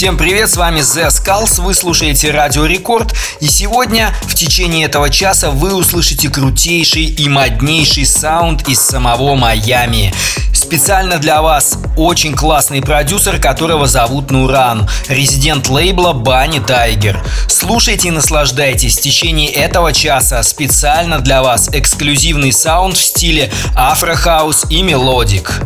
Всем привет, с вами The Skulls, вы слушаете Радио Рекорд, и сегодня в течение этого часа вы услышите крутейший и моднейший саунд из самого Майами. Специально для вас очень классный продюсер, которого зовут Нуран, резидент лейбла Bunny Tiger. Слушайте и наслаждайтесь в течение этого часа специально для вас эксклюзивный саунд в стиле afro house и melodic.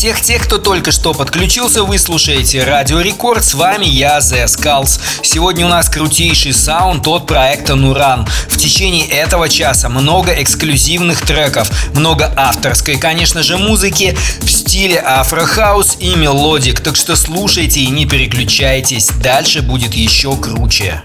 Всех тех, кто только что подключился, вы слушаете Радио Рекорд. С вами я, The Skulls. Сегодня у нас крутейший саунд от проекта Нуран. В течение этого часа много эксклюзивных треков, много авторской, конечно же, музыки в стиле afro house и melodic. Так что слушайте и не переключайтесь. Дальше будет еще круче.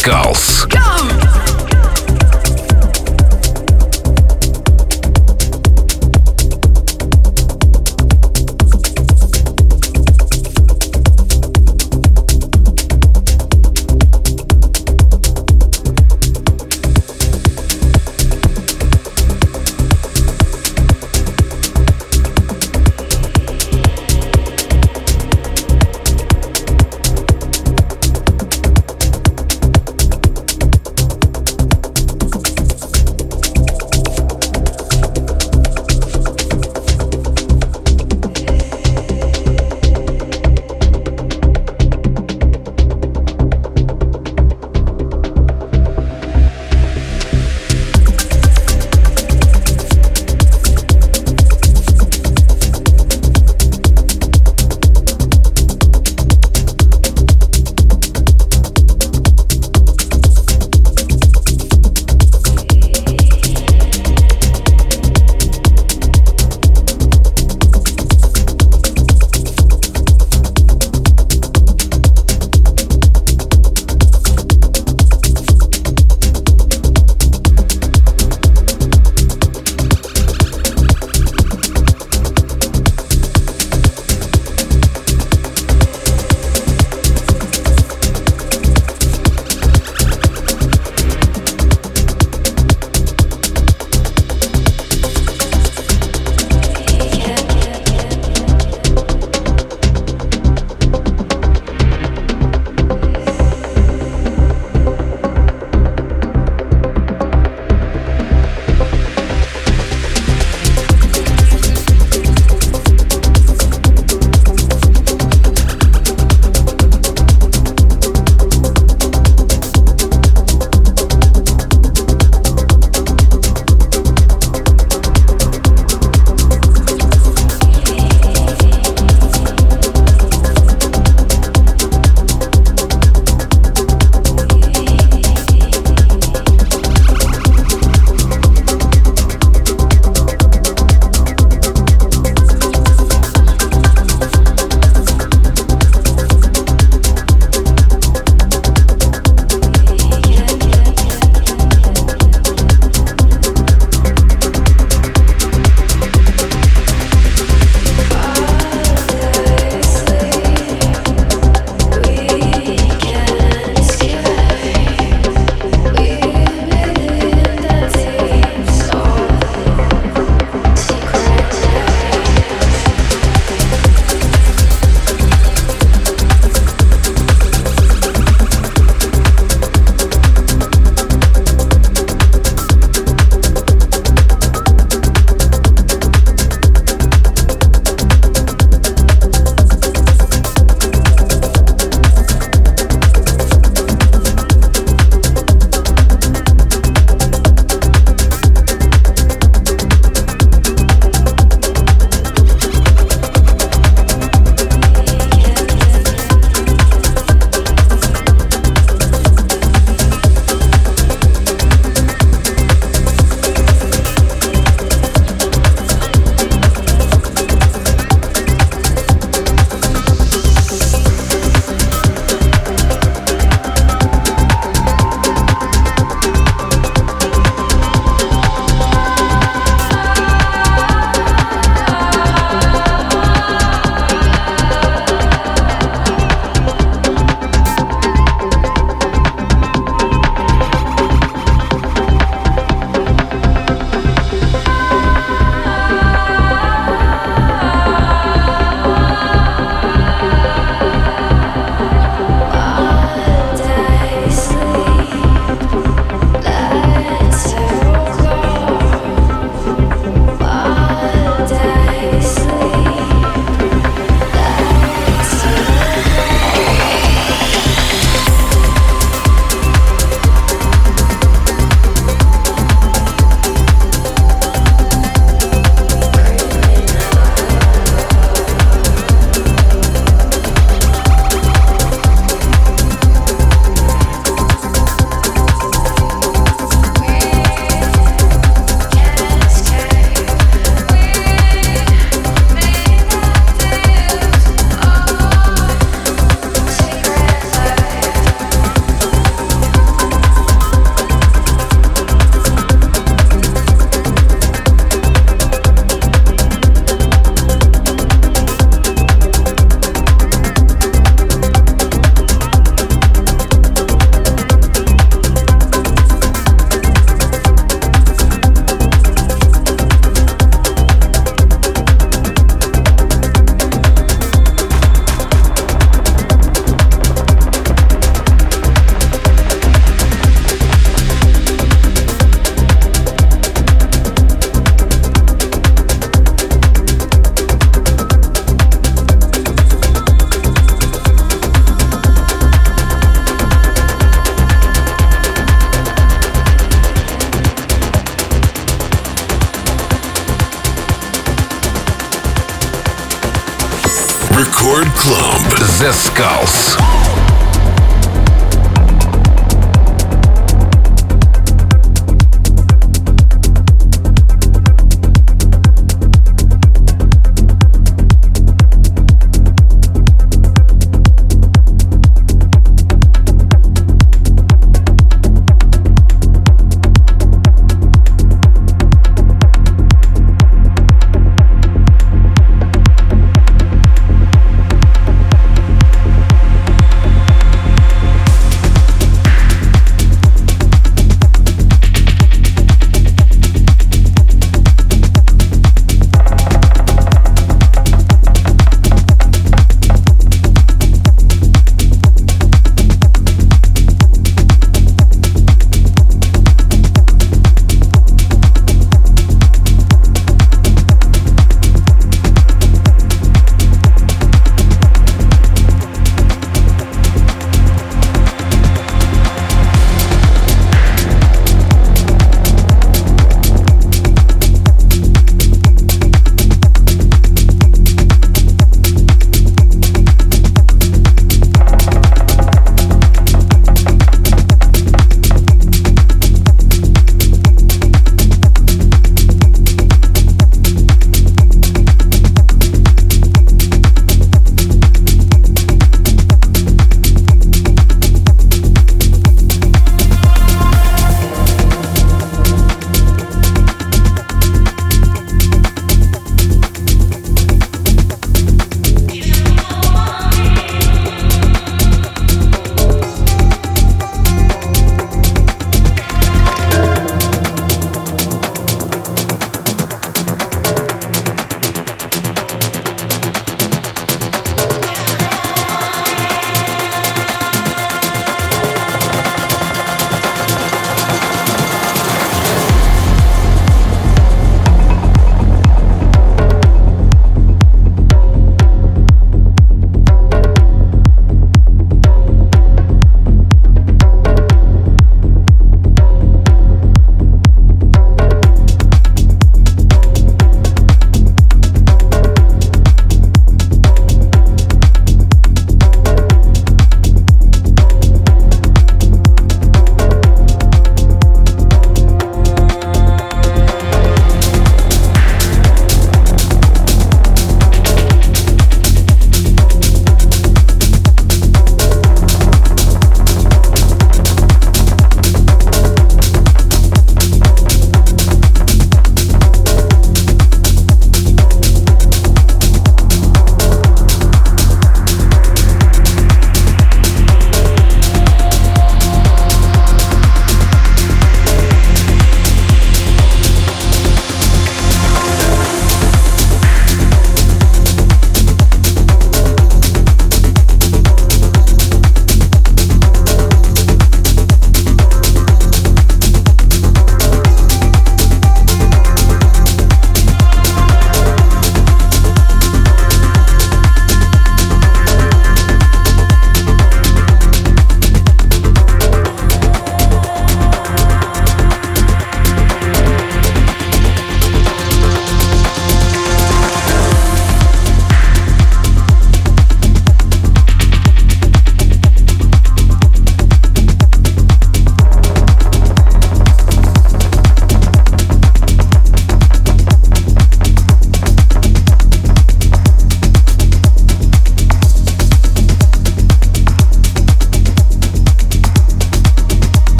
Skulls.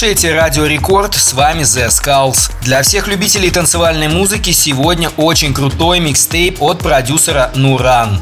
Слушаете Радио Рекорд, с вами The Skulls. Для всех любителей танцевальной музыки сегодня очень крутой микстейп от продюсера Нуран.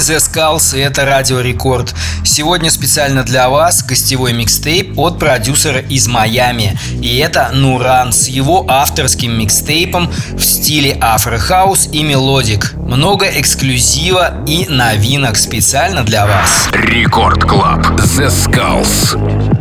The Skulls и это Радио Рекорд. Сегодня специально для вас гостевой микстейп от продюсера из Майами. И это Нуран с его авторским микстейпом в стиле afro house и melodic. Много эксклюзива и новинок специально для вас. Рекорд Club The Skulls.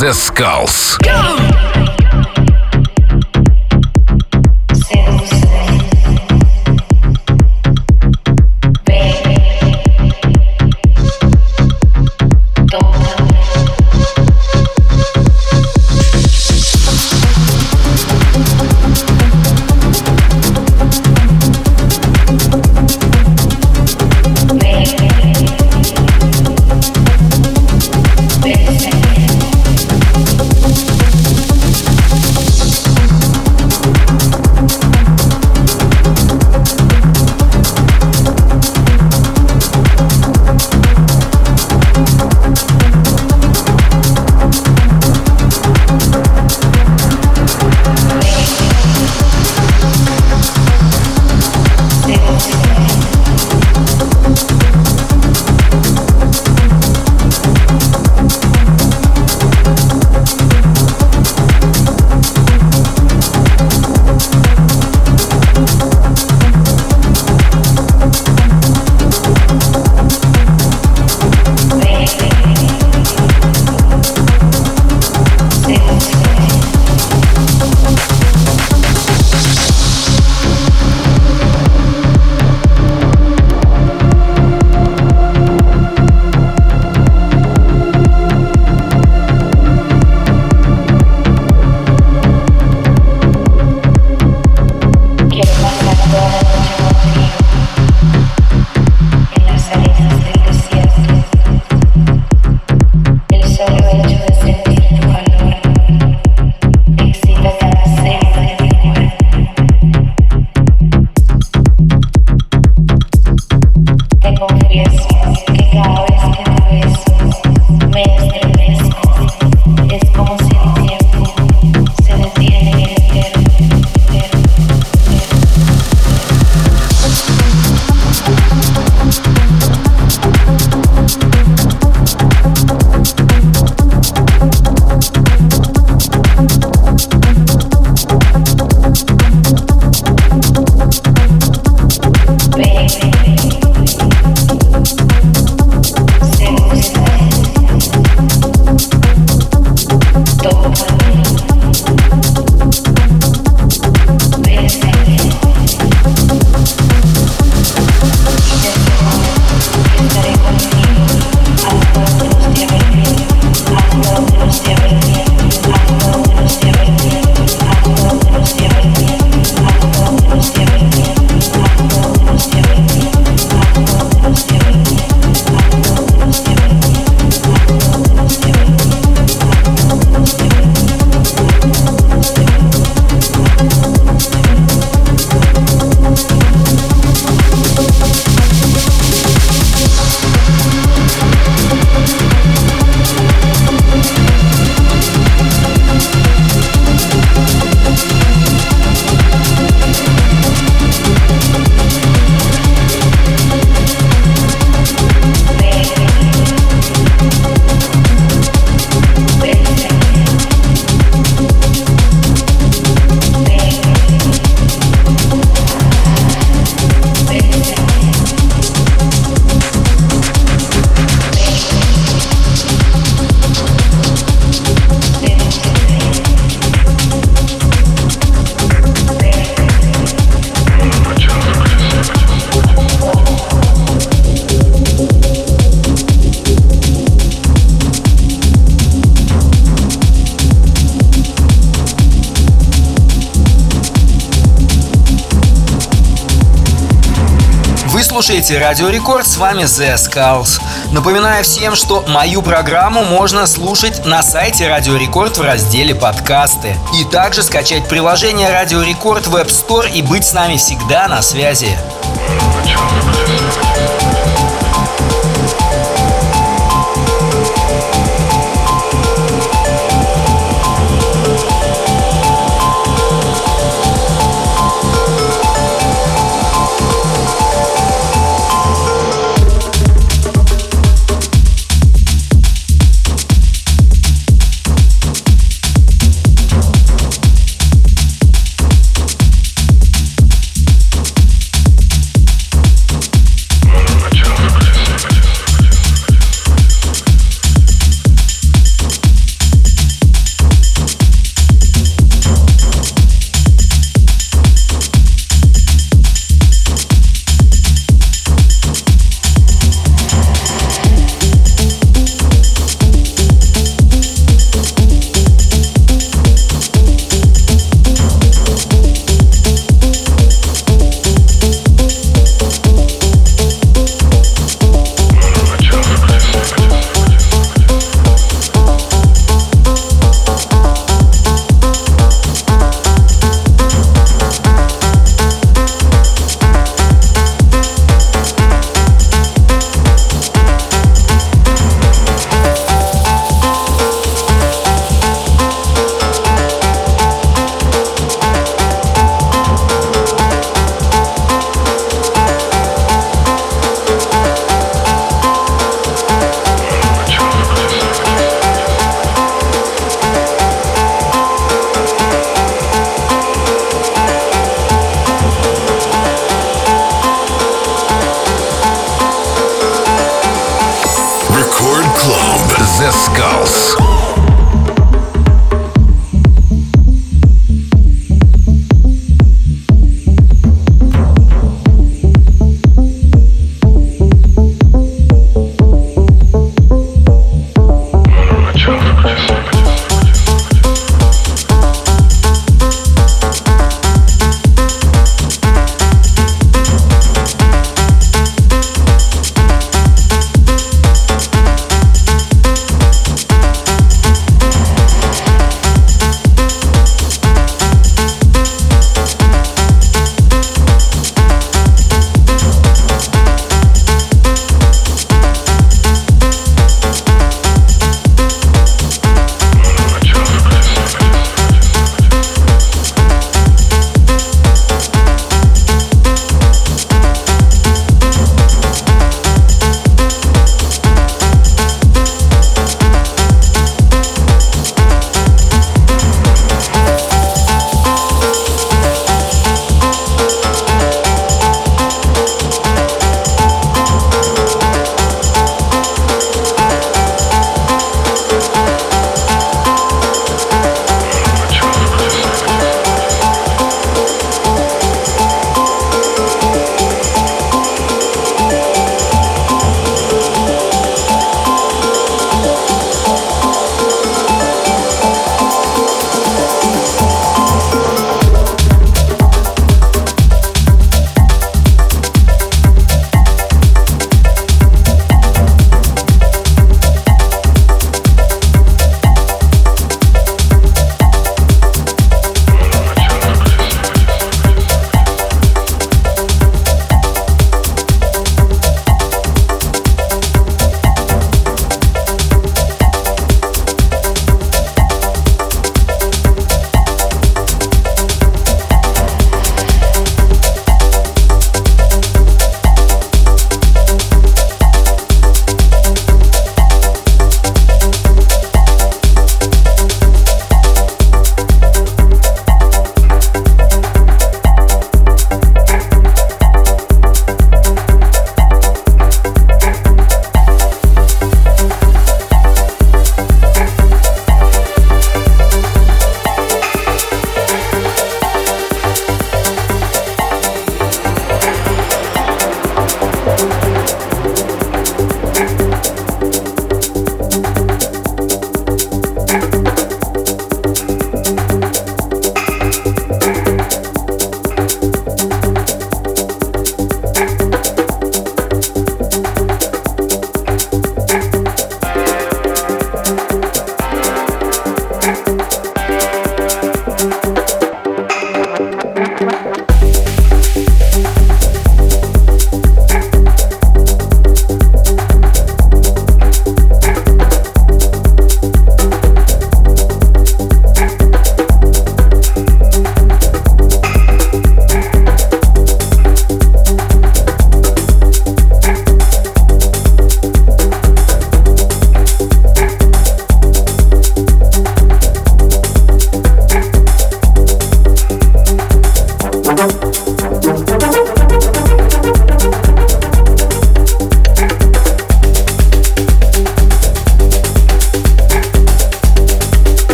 The Skulls. Слушаете Радио Рекорд, с вами The Skulls. Напоминаю всем, что мою программу можно слушать на сайте Радио Рекорд в разделе «Подкасты». И также скачать приложение Радио Рекорд в App Store и быть с нами всегда на связи.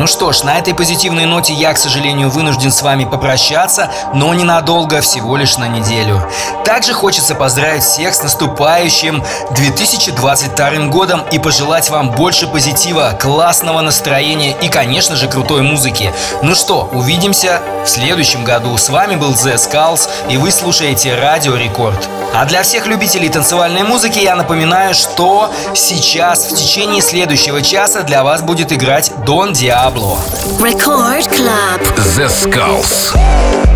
Ну что ж, на этой позитивной ноте я, к сожалению, вынужден с вами попрощаться, но ненадолго, всего лишь на неделю. Также хочется поздравить всех с наступающим 2022 годом и пожелать вам больше позитива, классного настроения и, конечно же, крутой музыки. Ну что, увидимся в следующем году. С вами был The Skulls, и вы слушаете Радио Рекорд. А для всех любителей танцевальной музыки я напоминаю, что сейчас в течение следующего часа для вас будет играть Дон Диабло. Record Club. The Skulls.